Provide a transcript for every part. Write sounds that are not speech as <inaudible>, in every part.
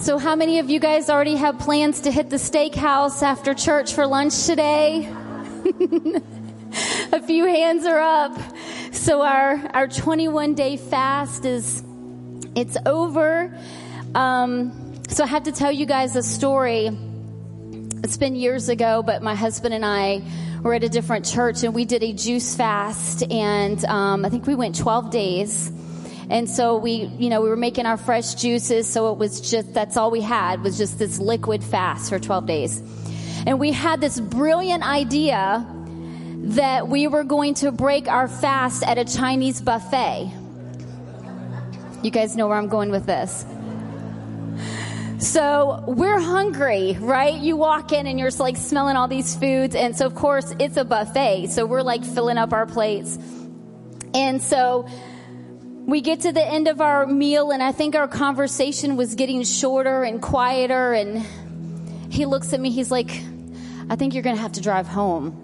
So, how many of you guys already have plans to hit the steakhouse after church for lunch today? <laughs> A few hands are up. So, our, our 21 day fast is, it's over. Um, so, I have to tell you guys a story. It's been years ago, but my husband and I were at a different church and we did a juice fast. And um, I think we went 12 days. And so we, you know, we were making our fresh juices. So it was just, that's all we had was just this liquid fast for 12 days. And we had this brilliant idea that we were going to break our fast at a Chinese buffet. You guys know where I'm going with this. So we're hungry, right? You walk in and you're like smelling all these foods. And so, of course, it's a buffet. So we're like filling up our plates. And so we get to the end of our meal, and I think our conversation was getting shorter and quieter. And he looks at me, he's like, I think you're going to have to drive home.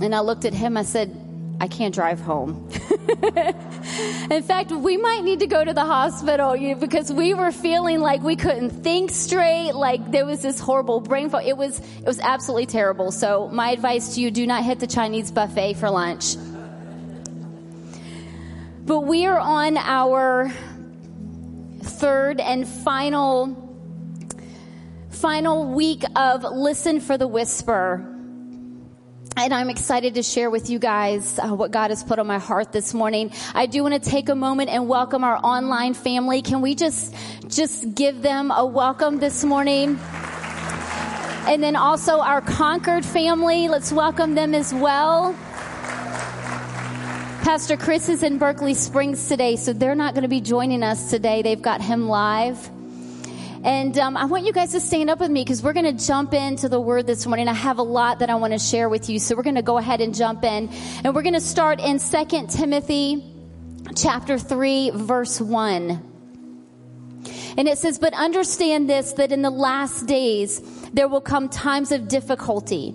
And I looked at him, I said, I can't drive home. <laughs> In fact, we might need to go to the hospital because we were feeling like we couldn't think straight, like there was this horrible brain fog. It was, it was absolutely terrible. So my advice to you, do not hit the Chinese buffet for lunch. But we are on our third and final, final week of Listen for the Whisper. And I'm excited to share with you guys uh, what God has put on my heart this morning. I do want to take a moment and welcome our online family. Can we just, just give them a welcome this morning? And then also our Concord family. Let's welcome them as well. Pastor Chris is in Berkeley Springs today, so they're not going to be joining us today. They've got him live. And um, I want you guys to stand up with me because we're going to jump into the word this morning. I have a lot that I want to share with you, so we're going to go ahead and jump in. And we're going to start in Second Timothy chapter 3, verse 1. And it says, But understand this, that in the last days there will come times of difficulty.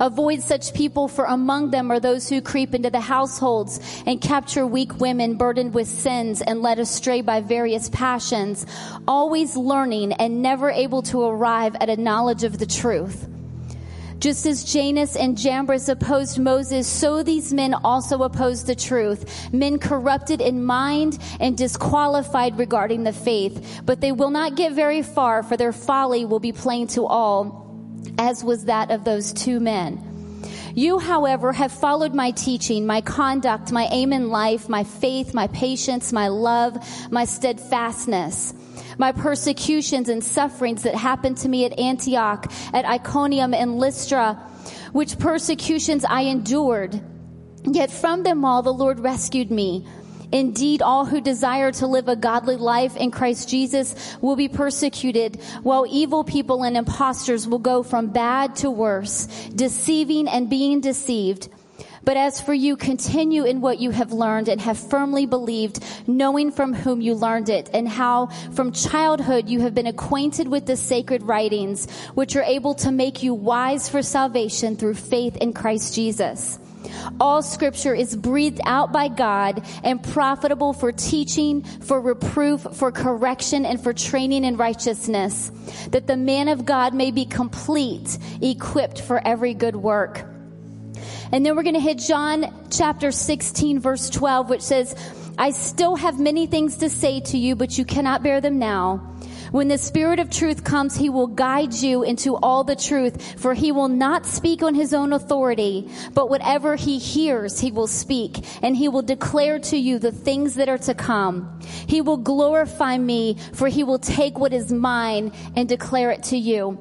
Avoid such people, for among them are those who creep into the households and capture weak women burdened with sins and led astray by various passions, always learning and never able to arrive at a knowledge of the truth. Just as Jannes and Jambres opposed Moses, so these men also opposed the truth. Men corrupted in mind and disqualified regarding the faith. But they will not get very far, for their folly will be plain to all as was that of those two men. You, however, have followed my teaching, my conduct, my aim in life, my faith, my patience, my love, my steadfastness, my persecutions and sufferings that happened to me at Antioch, at Iconium and Lystra, which persecutions I endured. Yet from them all the Lord rescued me. Indeed, all who desire to live a godly life in Christ Jesus will be persecuted, while evil people and impostors will go from bad to worse, deceiving and being deceived. But as for you, continue in what you have learned and have firmly believed, knowing from whom you learned it, and how from childhood you have been acquainted with the sacred writings, which are able to make you wise for salvation through faith in Christ Jesus. All scripture is breathed out by God and profitable for teaching, for reproof, for correction, and for training in righteousness, that the man of God may be complete, equipped for every good work. And then we're going to hit John chapter 16 verse 12, which says, I still have many things to say to you, but you cannot bear them now. When the Spirit of truth comes, He will guide you into all the truth, for He will not speak on His own authority, but whatever He hears, He will speak, and He will declare to you the things that are to come. He will glorify me, for He will take what is mine and declare it to you.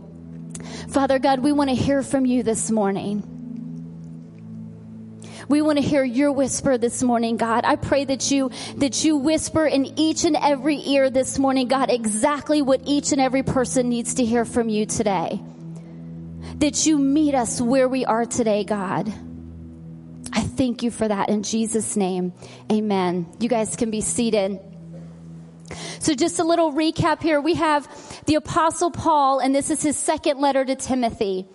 Father God, we want to hear from you this morning. We want to hear your whisper this morning, God. I pray that you, that you whisper in each and every ear this morning, God, exactly what each and every person needs to hear from you today. That you meet us where we are today, God. I thank you for that in Jesus' name. Amen. You guys can be seated. So just a little recap here. We have the apostle Paul, and this is his second letter to Timothy.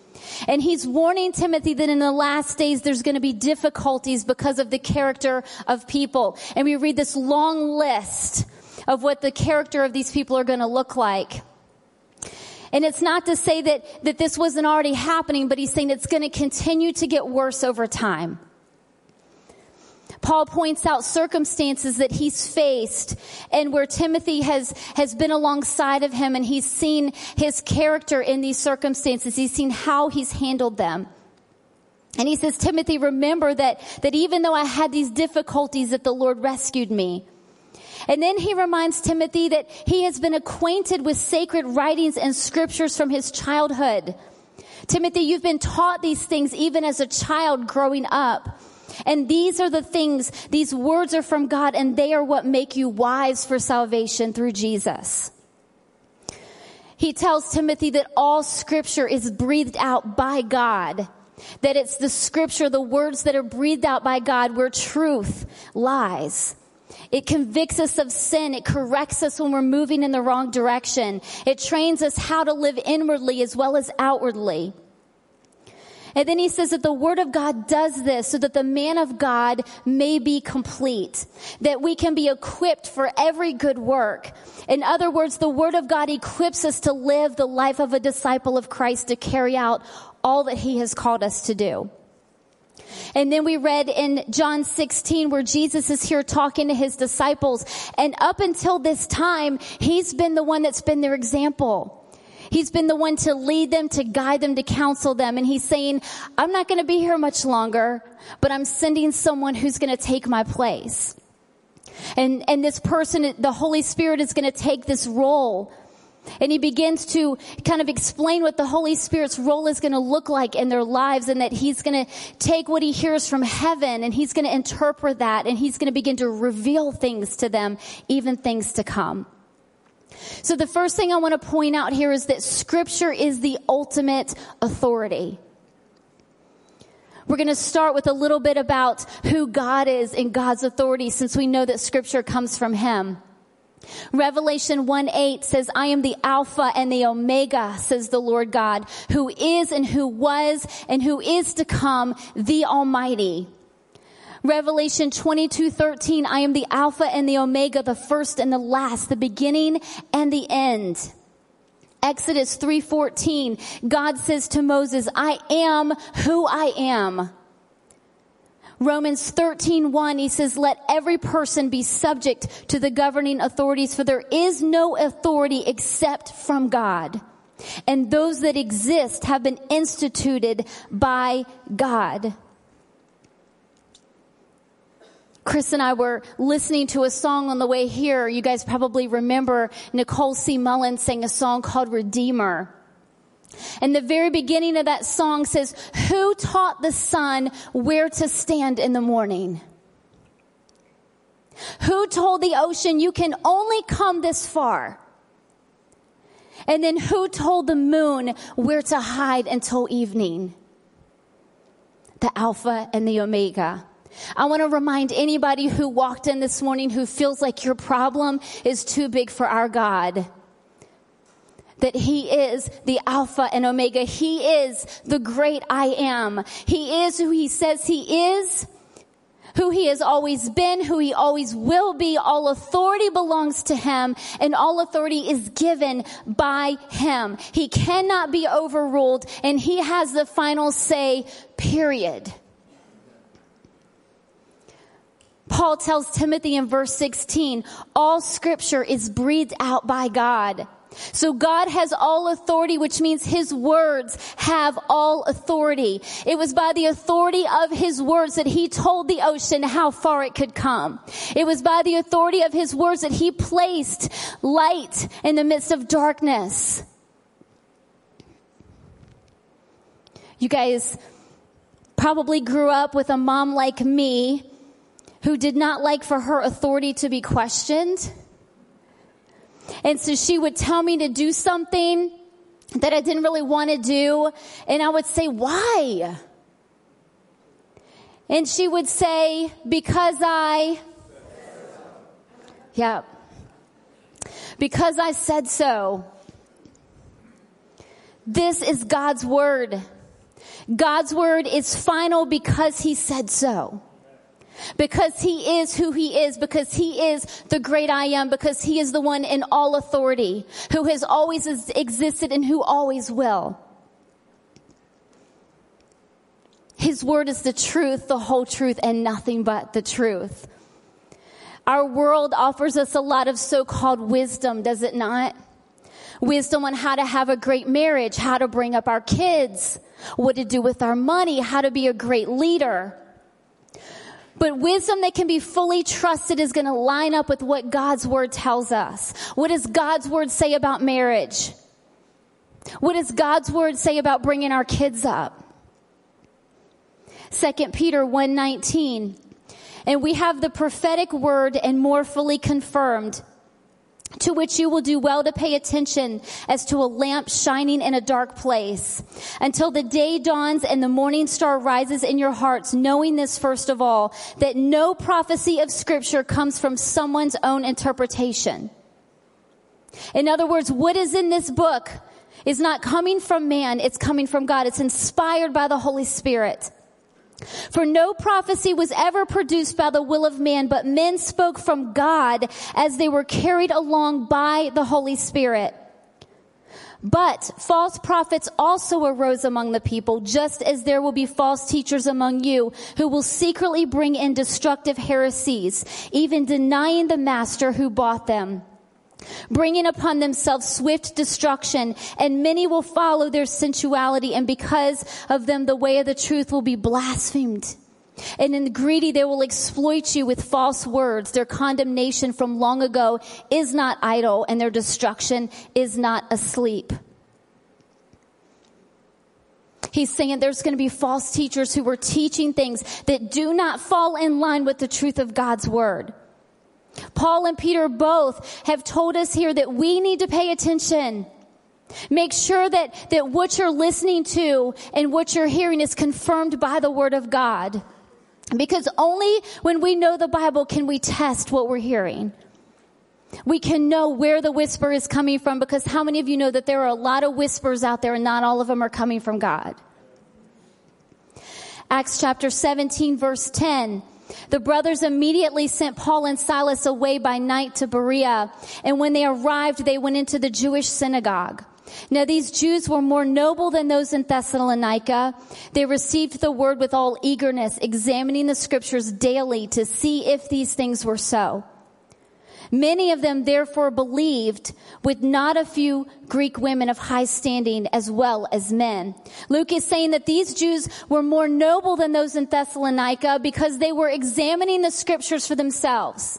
And he's warning Timothy that in the last days there's going to be difficulties because of the character of people. And we read this long list of what the character of these people are going to look like. And it's not to say that, that this wasn't already happening, but he's saying it's going to continue to get worse over time. Paul points out circumstances that he's faced and where Timothy has, has been alongside of him and he's seen his character in these circumstances. He's seen how he's handled them. And he says, Timothy, remember that, that even though I had these difficulties that the Lord rescued me. And then he reminds Timothy that he has been acquainted with sacred writings and scriptures from his childhood. Timothy, you've been taught these things even as a child growing up. And these are the things, these words are from God and they are what make you wise for salvation through Jesus. He tells Timothy that all scripture is breathed out by God. That it's the scripture, the words that are breathed out by God where truth lies. It convicts us of sin. It corrects us when we're moving in the wrong direction. It trains us how to live inwardly as well as outwardly. And then he says that the word of God does this so that the man of God may be complete, that we can be equipped for every good work. In other words, the word of God equips us to live the life of a disciple of Christ to carry out all that he has called us to do. And then we read in John 16 where Jesus is here talking to his disciples. And up until this time, he's been the one that's been their example. He's been the one to lead them, to guide them, to counsel them. And he's saying, I'm not going to be here much longer, but I'm sending someone who's going to take my place. And, and this person, the Holy Spirit is going to take this role. And he begins to kind of explain what the Holy Spirit's role is going to look like in their lives and that he's going to take what he hears from heaven and he's going to interpret that and he's going to begin to reveal things to them, even things to come. So the first thing I want to point out here is that scripture is the ultimate authority. We're going to start with a little bit about who God is and God's authority since we know that scripture comes from Him. Revelation 1 8 says, I am the Alpha and the Omega, says the Lord God, who is and who was and who is to come, the Almighty. Revelation 22, 13, I am the Alpha and the Omega, the first and the last, the beginning and the end. Exodus 3:14 God says to Moses I am who I am. Romans 13:1 he says let every person be subject to the governing authorities for there is no authority except from God. And those that exist have been instituted by God Chris and I were listening to a song on the way here. You guys probably remember Nicole C. Mullen sang a song called Redeemer. And the very beginning of that song says, who taught the sun where to stand in the morning? Who told the ocean you can only come this far? And then who told the moon where to hide until evening? The Alpha and the Omega. I want to remind anybody who walked in this morning who feels like your problem is too big for our God. That He is the Alpha and Omega. He is the great I am. He is who He says He is, who He has always been, who He always will be. All authority belongs to Him and all authority is given by Him. He cannot be overruled and He has the final say, period. Paul tells Timothy in verse 16, all scripture is breathed out by God. So God has all authority, which means His words have all authority. It was by the authority of His words that He told the ocean how far it could come. It was by the authority of His words that He placed light in the midst of darkness. You guys, probably grew up with a mom like me who did not like for her authority to be questioned. And so she would tell me to do something that I didn't really want to do. And I would say, why? And she would say, because I, yeah, because I said so. This is God's word. God's word is final because he said so. Because he is who he is, because he is the great I am, because he is the one in all authority, who has always existed and who always will. His word is the truth, the whole truth, and nothing but the truth. Our world offers us a lot of so-called wisdom, does it not? Wisdom on how to have a great marriage, how to bring up our kids, what to do with our money, how to be a great leader. But wisdom that can be fully trusted is going to line up with what God's word tells us. What does God's word say about marriage? What does God's word say about bringing our kids up? Second Peter 119 and we have the prophetic word and more fully confirmed to which you will do well to pay attention as to a lamp shining in a dark place until the day dawns and the morning star rises in your hearts, knowing this first of all, that no prophecy of scripture comes from someone's own interpretation. In other words, what is in this book is not coming from man, it's coming from God. It's inspired by the Holy Spirit. For no prophecy was ever produced by the will of man, but men spoke from God as they were carried along by the Holy Spirit. But false prophets also arose among the people, just as there will be false teachers among you who will secretly bring in destructive heresies, even denying the master who bought them bringing upon themselves swift destruction, and many will follow their sensuality, and because of them the way of the truth will be blasphemed. And in the greedy, they will exploit you with false words. Their condemnation from long ago is not idle, and their destruction is not asleep. He's saying there's going to be false teachers who are teaching things that do not fall in line with the truth of God's word. Paul and Peter both have told us here that we need to pay attention. Make sure that, that what you're listening to and what you're hearing is confirmed by the Word of God. Because only when we know the Bible can we test what we're hearing. We can know where the whisper is coming from because how many of you know that there are a lot of whispers out there and not all of them are coming from God? Acts chapter 17 verse 10 the brothers immediately sent Paul and Silas away by night to Berea, and when they arrived, they went into the Jewish synagogue. Now these Jews were more noble than those in Thessalonica. They received the word with all eagerness, examining the scriptures daily to see if these things were so. Many of them therefore believed with not a few Greek women of high standing as well as men. Luke is saying that these Jews were more noble than those in Thessalonica because they were examining the scriptures for themselves.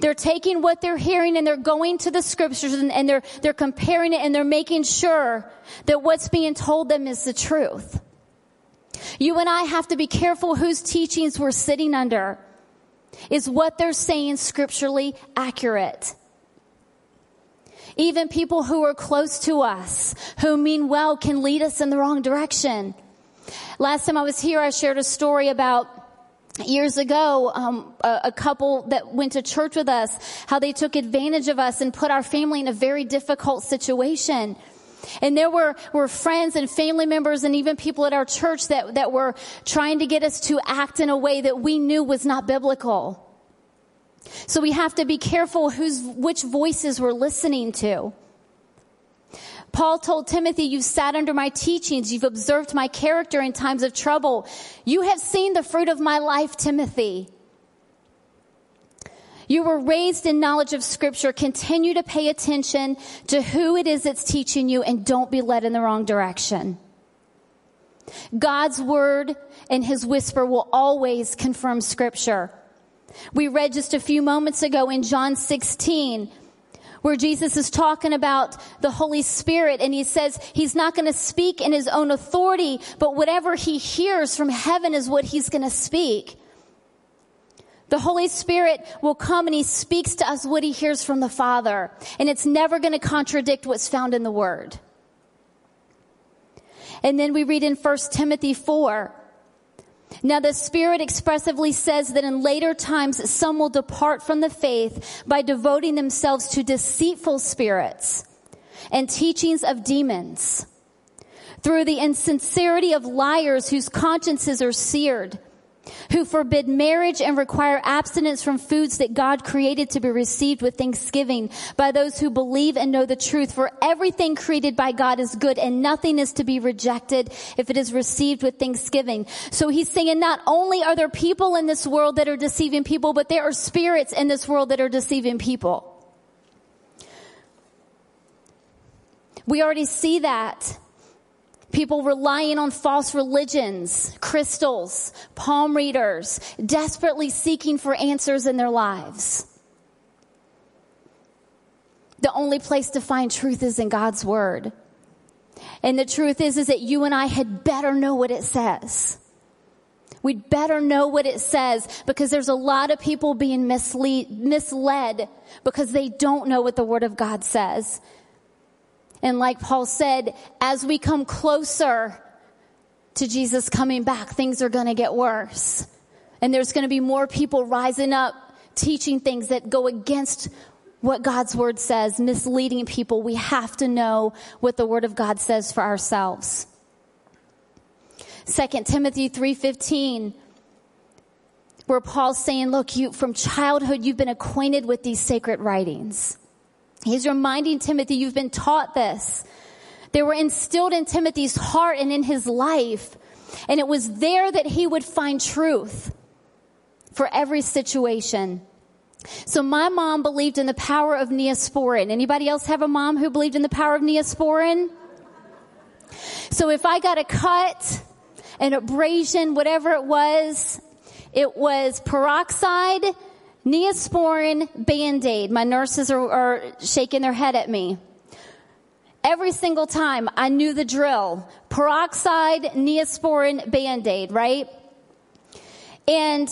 They're taking what they're hearing and they're going to the scriptures and, and they're, they're comparing it and they're making sure that what's being told them is the truth. You and I have to be careful whose teachings we're sitting under. Is what they're saying scripturally accurate? Even people who are close to us, who mean well, can lead us in the wrong direction. Last time I was here, I shared a story about years ago, um, a, a, couple that went to church with us, how they took advantage of us and put our family in a very difficult situation. And there were, were friends and family members and even people at our church that, that were trying to get us to act in a way that we knew was not biblical. So we have to be careful whose, which voices we're listening to. Paul told Timothy, you've sat under my teachings. You've observed my character in times of trouble. You have seen the fruit of my life, Timothy. You were raised in knowledge of scripture. Continue to pay attention to who it is that's teaching you and don't be led in the wrong direction. God's word and his whisper will always confirm scripture. We read just a few moments ago in John 16 where Jesus is talking about the Holy Spirit and he says he's not going to speak in his own authority, but whatever he hears from heaven is what he's going to speak. The Holy Spirit will come and He speaks to us what He hears from the Father. And it's never going to contradict what's found in the Word. And then we read in 1 Timothy 4. Now the Spirit expressively says that in later times some will depart from the faith by devoting themselves to deceitful spirits and teachings of demons through the insincerity of liars whose consciences are seared who forbid marriage and require abstinence from foods that God created to be received with thanksgiving by those who believe and know the truth. For everything created by God is good and nothing is to be rejected if it is received with thanksgiving. So he's saying not only are there people in this world that are deceiving people, but there are spirits in this world that are deceiving people. We already see that People relying on false religions, crystals, palm readers, desperately seeking for answers in their lives. The only place to find truth is in God's word. And the truth is, is that you and I had better know what it says. We'd better know what it says because there's a lot of people being misled because they don't know what the word of God says. And like Paul said, as we come closer to Jesus coming back, things are going to get worse. And there's going to be more people rising up teaching things that go against what God's word says, misleading people. We have to know what the word of God says for ourselves. 2 Timothy 3:15 where Paul's saying, look, you from childhood you've been acquainted with these sacred writings. He's reminding Timothy, you've been taught this. They were instilled in Timothy's heart and in his life. And it was there that he would find truth for every situation. So my mom believed in the power of neosporin. Anybody else have a mom who believed in the power of neosporin? So if I got a cut, an abrasion, whatever it was, it was peroxide Neosporin Band-Aid. My nurses are, are shaking their head at me. Every single time I knew the drill. Peroxide, Neosporin, Band-Aid, right? And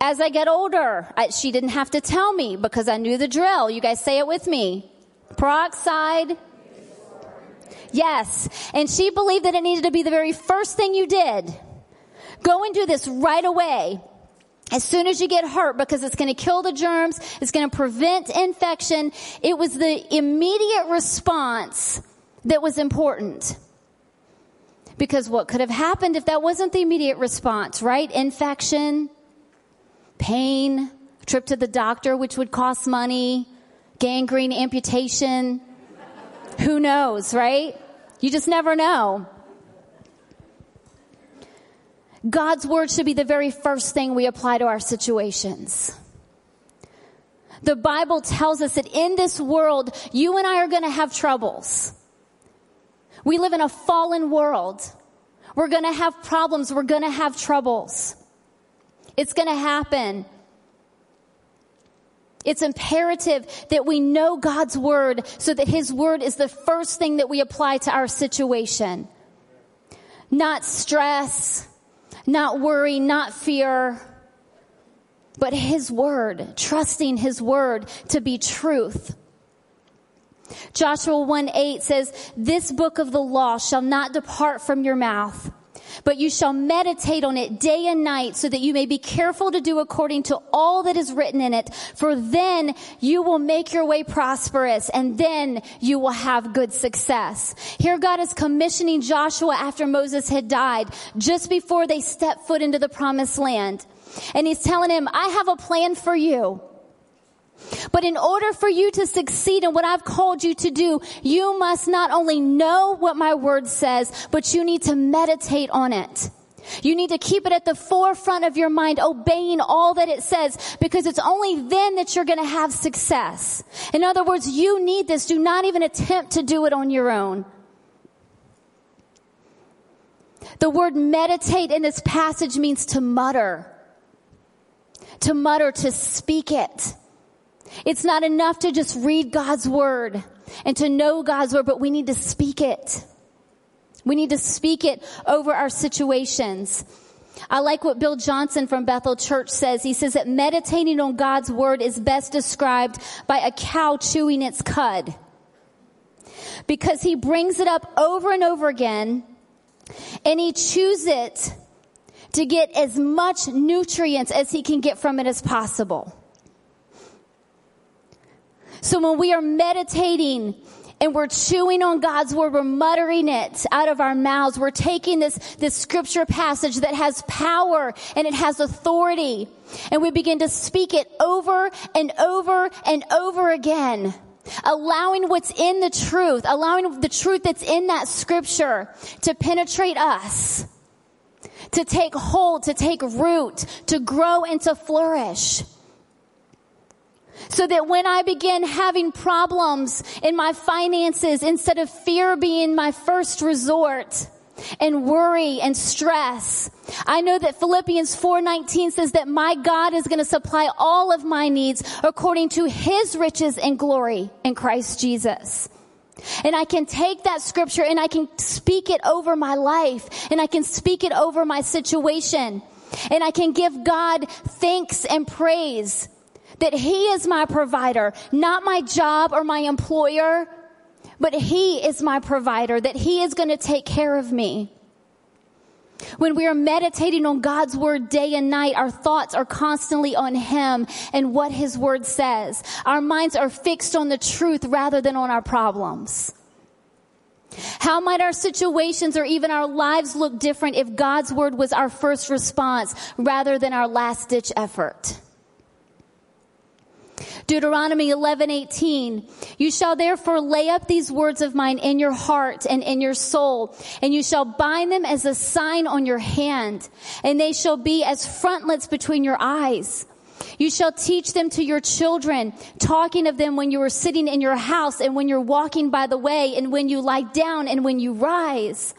as I get older, I, she didn't have to tell me because I knew the drill. You guys say it with me. Peroxide. Yes. And she believed that it needed to be the very first thing you did. Go and do this right away as soon as you get hurt because it's going to kill the germs, it's going to prevent infection. It was the immediate response that was important. Because what could have happened if that wasn't the immediate response, right? Infection, pain, trip to the doctor, which would cost money, gangrene amputation. Who knows, right? You just never know. God's word should be the very first thing we apply to our situations. The Bible tells us that in this world, you and I are going to have troubles. We live in a fallen world. We're going to have problems. We're going to have troubles. It's going to happen. It's imperative that we know God's word so that his word is the first thing that we apply to our situation. Not stress, not worry, not fear, but His Word, trusting His Word to be truth. Joshua 1 8 says, This book of the law shall not depart from your mouth but you shall meditate on it day and night so that you may be careful to do according to all that is written in it. For then you will make your way prosperous and then you will have good success. Here God is commissioning Joshua after Moses had died, just before they stepped foot into the promised land. And he's telling him, I have a plan for you. But in order for you to succeed in what I've called you to do, you must not only know what my word says, but you need to meditate on it. You need to keep it at the forefront of your mind, obeying all that it says, because it's only then that you're going to have success. In other words, you need this. Do not even attempt to do it on your own. The word meditate in this passage means to mutter. To mutter, to speak it. It's not enough to just read God's word and to know God's word, but we need to speak it. We need to speak it over our situations. I like what Bill Johnson from Bethel Church says. He says that meditating on God's word is best described by a cow chewing its cud. Because he brings it up over and over again and he chews it to get as much nutrients as he can get from it as possible. So when we are meditating and we're chewing on God's word, we're muttering it out of our mouths. We're taking this, this scripture passage that has power and it has authority and we begin to speak it over and over and over again. Allowing what's in the truth, allowing the truth that's in that scripture to penetrate us, to take hold, to take root, to grow and to flourish. So that when I begin having problems in my finances, instead of fear being my first resort, and worry and stress. I know that Philippians 4:19 says that my God is going to supply all of my needs according to his riches and glory in Christ Jesus. And I can take that scripture and I can speak it over my life and I can speak it over my situation. And I can give God thanks and praise that He is my provider, not my job or my employer, but He is my provider, that He is going to take care of me. When we are meditating on God's word day and night, our thoughts are constantly on Him and what His word says. Our minds are fixed on the truth rather than on our problems. How might our situations or even our lives look different if God's word was our first response rather than our last ditch effort? Deuteronomy 11:18 You shall therefore lay up these words of mine in your heart and in your soul and you shall bind them as a sign on your hand and they shall be as frontlets between your eyes you shall teach them to your children, talking of them when you are sitting in your house and when you're walking by the way and when you lie down and when you rise.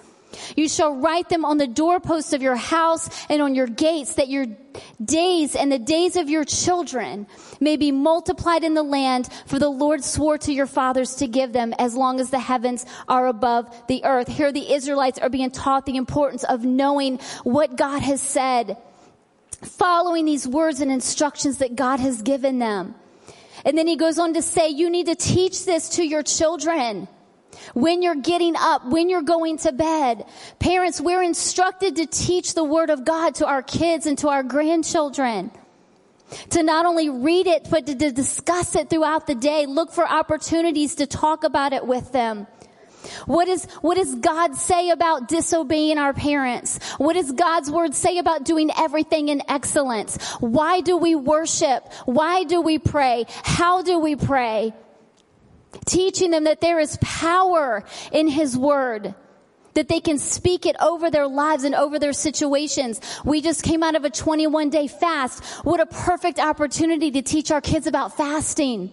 You shall write them on the doorposts of your house and on your gates that your days and the days of your children may be multiplied in the land for the Lord swore to your fathers to give them as long as the heavens are above the earth. Here the Israelites are being taught the importance of knowing what God has said, following these words and instructions that God has given them. And then he goes on to say, you need to teach this to your children. When you're getting up, when you're going to bed. Parents, we're instructed to teach the Word of God to our kids and to our grandchildren. To not only read it, but to, to discuss it throughout the day. Look for opportunities to talk about it with them. What is, what does God say about disobeying our parents? What does God's word say about doing everything in excellence? Why do we worship? Why do we pray? How do we pray? Teaching them that there is power in His Word. That they can speak it over their lives and over their situations. We just came out of a 21 day fast. What a perfect opportunity to teach our kids about fasting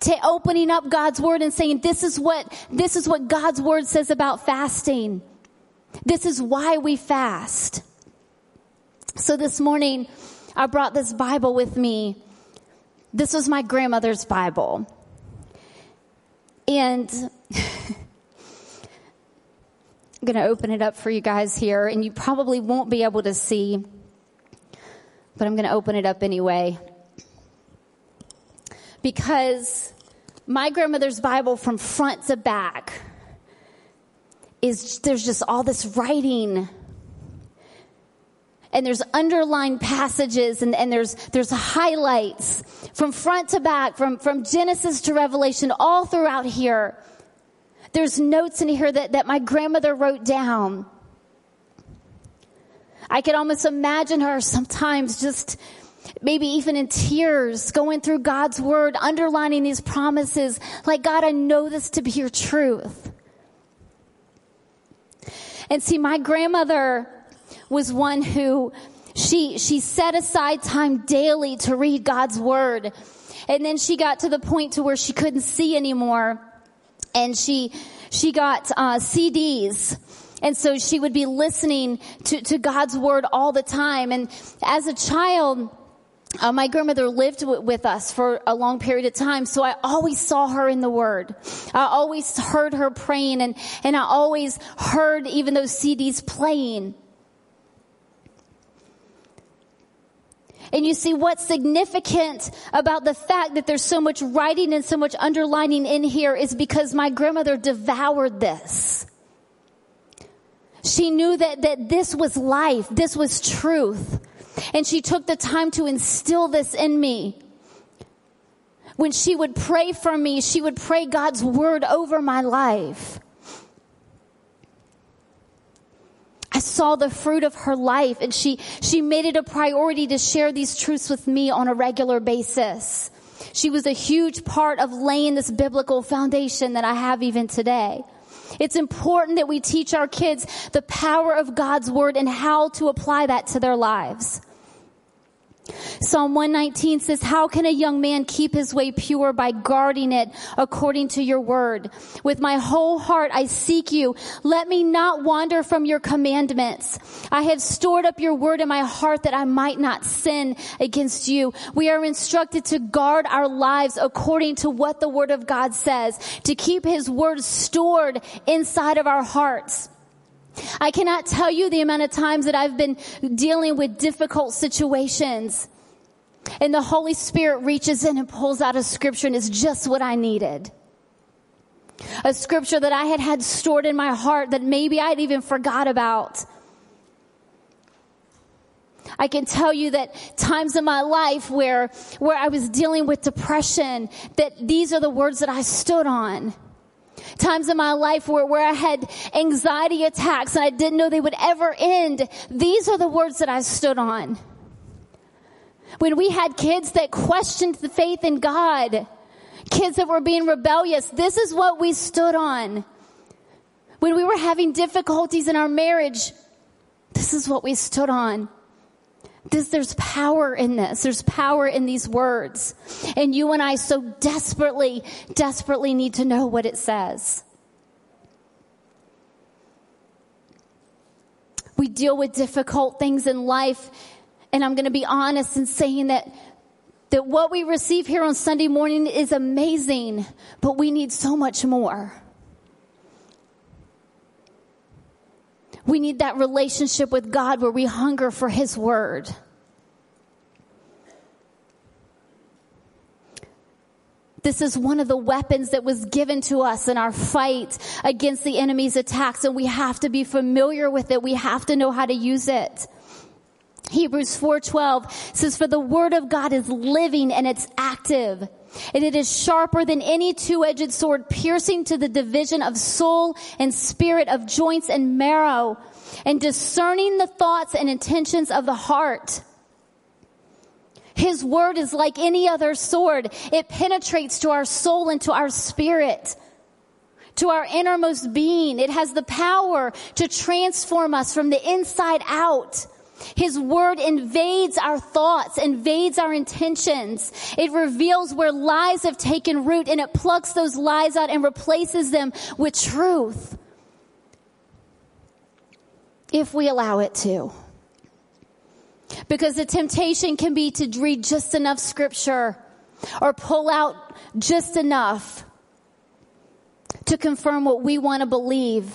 to opening up God's word and saying, this is what, this is what God's word says about fasting. This is why we fast. So this morning, I brought this Bible with me. This was my grandmother's Bible. And <laughs> I'm going to open it up for you guys here, and you probably won't be able to see, but I'm going to open it up anyway. Because my grandmother's Bible from front to back is there's just all this writing and there's underlined passages and, and there's, there's highlights from front to back, from, from Genesis to Revelation, all throughout here. There's notes in here that, that my grandmother wrote down. I could almost imagine her sometimes just maybe even in tears going through God's word, underlining these promises like, God, I know this to be your truth. And see, my grandmother, was one who she, she set aside time daily to read God's word. And then she got to the point to where she couldn't see anymore. And she, she got, uh, CDs. And so she would be listening to, to God's word all the time. And as a child, uh, my grandmother lived w- with us for a long period of time, so I always saw her in the Word. I always heard her praying, and, and I always heard even those CDs playing. And you see what's significant about the fact that there's so much writing and so much underlining in here is because my grandmother devoured this. She knew that, that this was life. This was truth. And she took the time to instill this in me. When she would pray for me, she would pray God's word over my life. I saw the fruit of her life and she, she made it a priority to share these truths with me on a regular basis. She was a huge part of laying this biblical foundation that I have even today. It's important that we teach our kids the power of God's word and how to apply that to their lives. Psalm 119 says, how can a young man keep his way pure by guarding it according to your word? With my whole heart I seek you. Let me not wander from your commandments. I have stored up your word in my heart that I might not sin against you. We are instructed to guard our lives according to what the word of God says, to keep his word stored inside of our hearts. I cannot tell you the amount of times that I've been dealing with difficult situations. And the Holy Spirit reaches in and pulls out a scripture and it's just what I needed. A scripture that I had had stored in my heart that maybe I'd even forgot about. I can tell you that times in my life where, where I was dealing with depression, that these are the words that I stood on. Times in my life where, where I had anxiety attacks and I didn't know they would ever end. These are the words that I stood on. When we had kids that questioned the faith in God, kids that were being rebellious, this is what we stood on. When we were having difficulties in our marriage, this is what we stood on. This, there's power in this. There's power in these words. And you and I so desperately, desperately need to know what it says. We deal with difficult things in life. And I'm going to be honest in saying that, that what we receive here on Sunday morning is amazing, but we need so much more. We need that relationship with God where we hunger for His Word. This is one of the weapons that was given to us in our fight against the enemy's attacks, and we have to be familiar with it. We have to know how to use it. Hebrews 4:12 says for the word of God is living and it's active and it is sharper than any two-edged sword piercing to the division of soul and spirit of joints and marrow and discerning the thoughts and intentions of the heart. His word is like any other sword. It penetrates to our soul and to our spirit to our innermost being. It has the power to transform us from the inside out. His word invades our thoughts, invades our intentions. It reveals where lies have taken root and it plucks those lies out and replaces them with truth. If we allow it to. Because the temptation can be to read just enough scripture or pull out just enough to confirm what we want to believe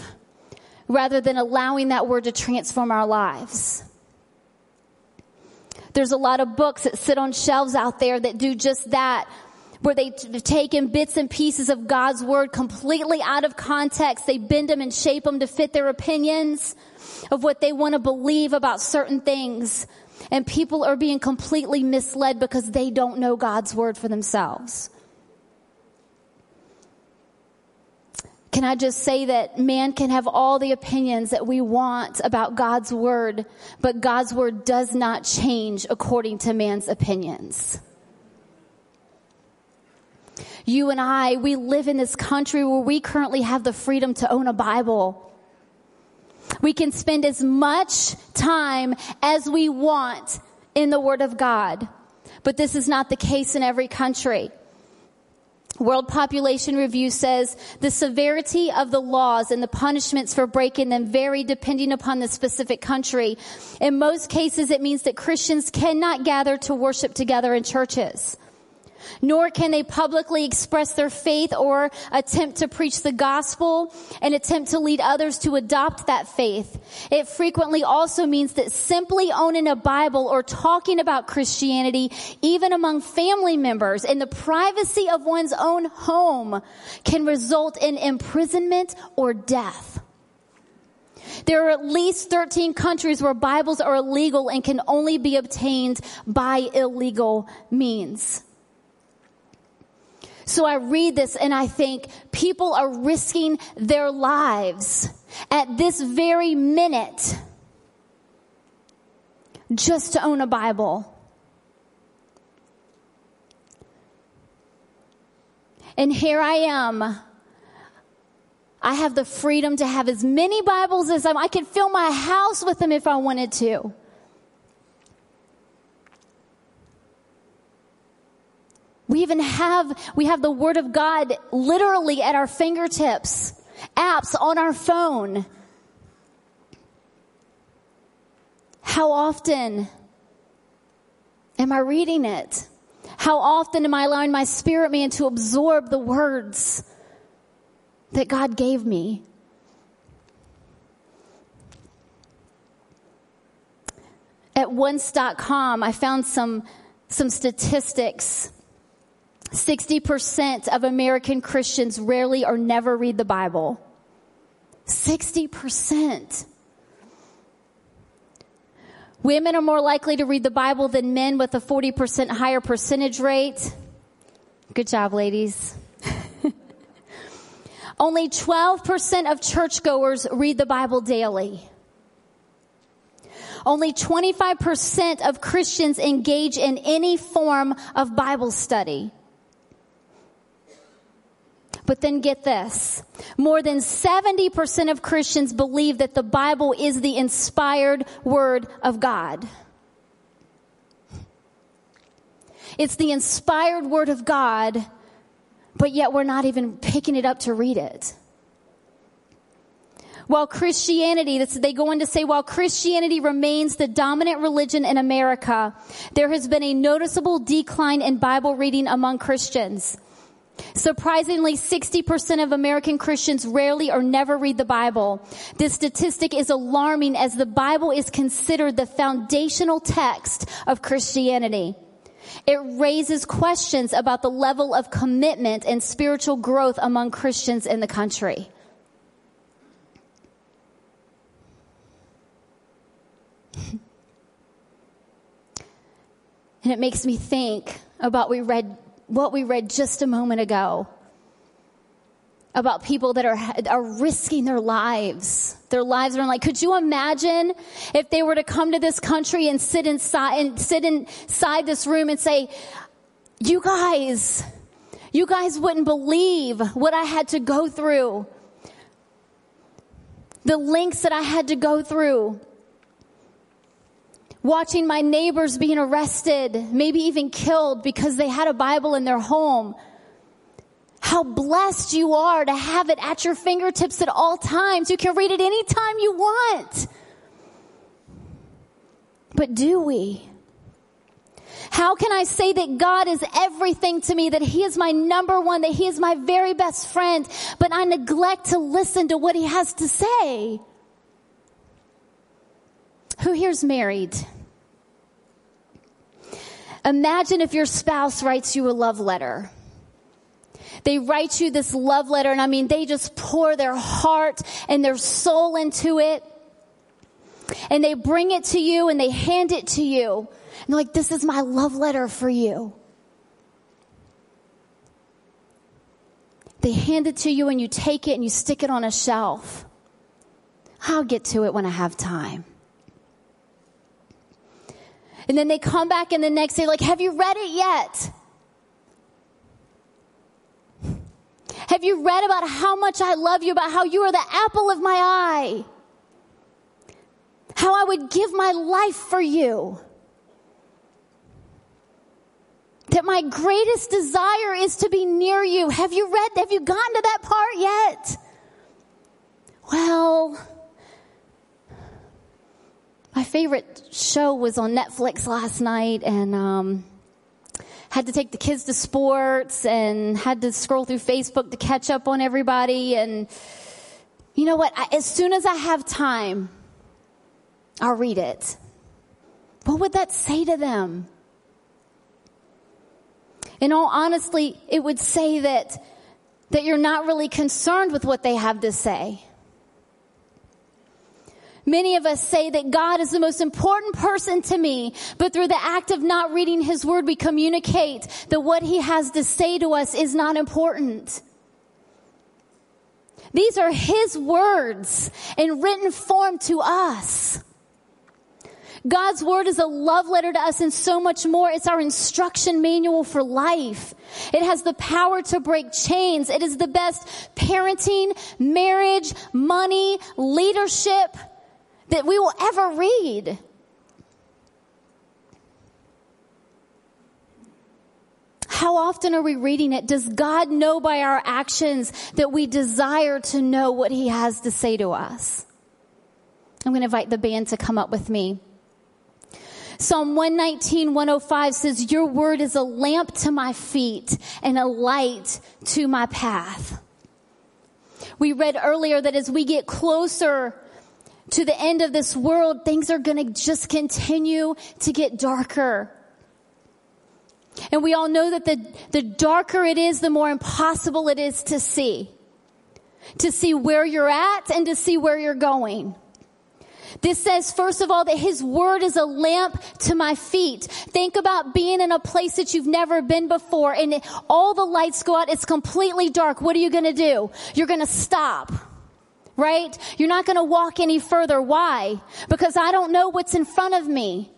rather than allowing that word to transform our lives. There's a lot of books that sit on shelves out there that do just that, where they t- take in bits and pieces of God's word completely out of context. They bend them and shape them to fit their opinions of what they want to believe about certain things. And people are being completely misled because they don't know God's word for themselves. Can I just say that man can have all the opinions that we want about God's word, but God's word does not change according to man's opinions. You and I, we live in this country where we currently have the freedom to own a Bible. We can spend as much time as we want in the Word of God. But this is not the case in every country. World Population Review says the severity of the laws and the punishments for breaking them vary depending upon the specific country. In most cases, it means that Christians cannot gather to worship together in churches nor can they publicly express their faith or attempt to preach the gospel and attempt to lead others to adopt that faith. It frequently also means that simply owning a Bible or talking about Christianity, even among family members in the privacy of one's own home, can result in imprisonment or death. There are at least 13 countries where Bibles are illegal and can only be obtained by illegal means. So I read this and I think people are risking their lives at this very minute just to own a Bible. And here I am. I have the freedom to have as many Bibles as I'm, I could fill my house with them if I wanted to. Even have, we have the Word of God literally at our fingertips, apps on our phone. How often am I reading it? How often am I allowing my spirit man to absorb the words that God gave me? At once.com, I found some, some statistics 60% of American Christians rarely or never read the Bible. 60%. Women are more likely to read the Bible than men with a 40% higher percentage rate. Good job, ladies. <laughs> Only 12% of churchgoers read the Bible daily. Only 25% of Christians engage in any form of Bible study. But then get this. More than 70% of Christians believe that the Bible is the inspired word of God. It's the inspired word of God, but yet we're not even picking it up to read it. While Christianity, they go on to say, while Christianity remains the dominant religion in America, there has been a noticeable decline in Bible reading among Christians. Surprisingly, 60% of American Christians rarely or never read the Bible. This statistic is alarming as the Bible is considered the foundational text of Christianity. It raises questions about the level of commitment and spiritual growth among Christians in the country. <laughs> And it makes me think about we read what we read just a moment ago about people that are, are risking their lives. Their lives are like, could you imagine if they were to come to this country and sit inside and sit inside this room and say, you guys, you guys wouldn't believe what I had to go through. The links that I had to go through watching my neighbors being arrested, maybe even killed because they had a Bible in their home. How blessed you are to have it at your fingertips at all times. You can read it anytime you want. But do we? How can I say that God is everything to me, that He is my number one, that He is my very best friend, but I neglect to listen to what He has to say? Who here's married? Imagine if your spouse writes you a love letter. They write you this love letter, and I mean, they just pour their heart and their soul into it. And they bring it to you and they hand it to you. And they're like, this is my love letter for you. They hand it to you and you take it and you stick it on a shelf. I'll get to it when I have time. And then they come back in the next day like, have you read it yet? Have you read about how much I love you, about how you are the apple of my eye? How I would give my life for you. that my greatest desire is to be near you. Have you read, have you gotten to that part yet? Well, my favorite show was on Netflix last night and, um, had to take the kids to sports and had to scroll through Facebook to catch up on everybody. And you know what? I, as soon as I have time, I'll read it. What would that say to them? In all honesty, it would say that, that you're not really concerned with what they have to say. Many of us say that God is the most important person to me, but through the act of not reading His Word, we communicate that what He has to say to us is not important. These are His words in written form to us. God's word is a love letter to us and so much more. It's our instruction manual for life. It has the power to break chains. It is the best parenting, marriage, money, leadership that we will ever read. How often are we reading it? Does God know by our actions that we desire to know what He has to say to us? I'm going to invite the band to come up with me. Psalm 119, 105 says, Your word is a lamp to my feet and a light to my path. We read earlier that as we get closer to the end of this world, things are going to just continue to get darker. And we all know that the, the darker it is, the more impossible it is to see. To see where you're at and to see where you're going. This says, first of all, that His Word is a lamp to my feet. Think about being in a place that you've never been before and all the lights go out. It's completely dark. What are you going to do? You're going to stop. Right? You're not going to walk any further. Why? Because I don't know what's in front of me.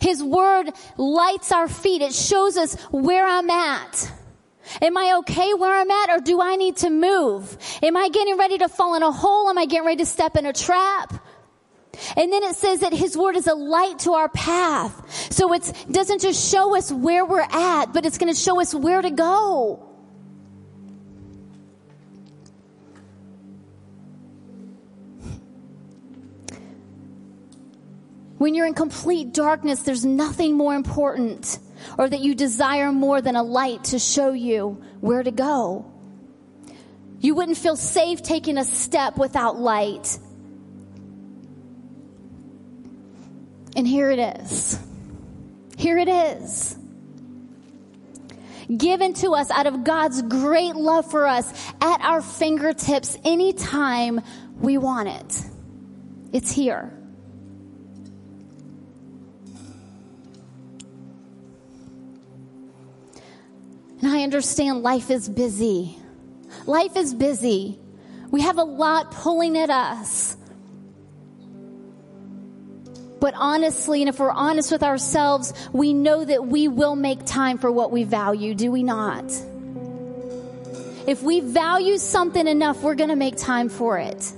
His word lights our feet. It shows us where I'm at. Am I okay where I'm at or do I need to move? Am I getting ready to fall in a hole? Am I getting ready to step in a trap? And then it says that his word is a light to our path. So it doesn't just show us where we're at, but it's going to show us where to go. When you're in complete darkness, there's nothing more important or that you desire more than a light to show you where to go. You wouldn't feel safe taking a step without light. And here it is. Here it is. Given to us out of God's great love for us at our fingertips anytime we want it. It's here. I understand life is busy. Life is busy. We have a lot pulling at us. But honestly, and if we're honest with ourselves, we know that we will make time for what we value, do we not? If we value something enough, we're going to make time for it.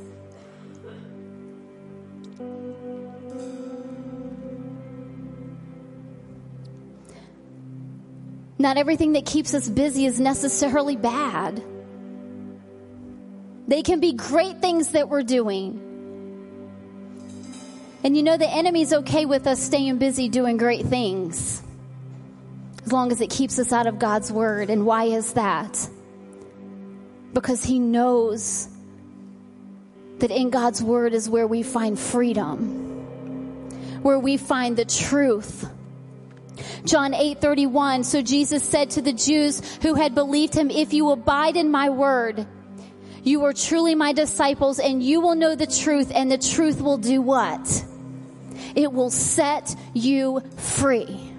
Not everything that keeps us busy is necessarily bad. They can be great things that we're doing. And you know, the enemy's okay with us staying busy doing great things. As long as it keeps us out of God's word. And why is that? Because he knows that in God's word is where we find freedom, where we find the truth John 8, 31. So Jesus said to the Jews who had believed him, if you abide in my word, you are truly my disciples and you will know the truth and the truth will do what? It will set you free.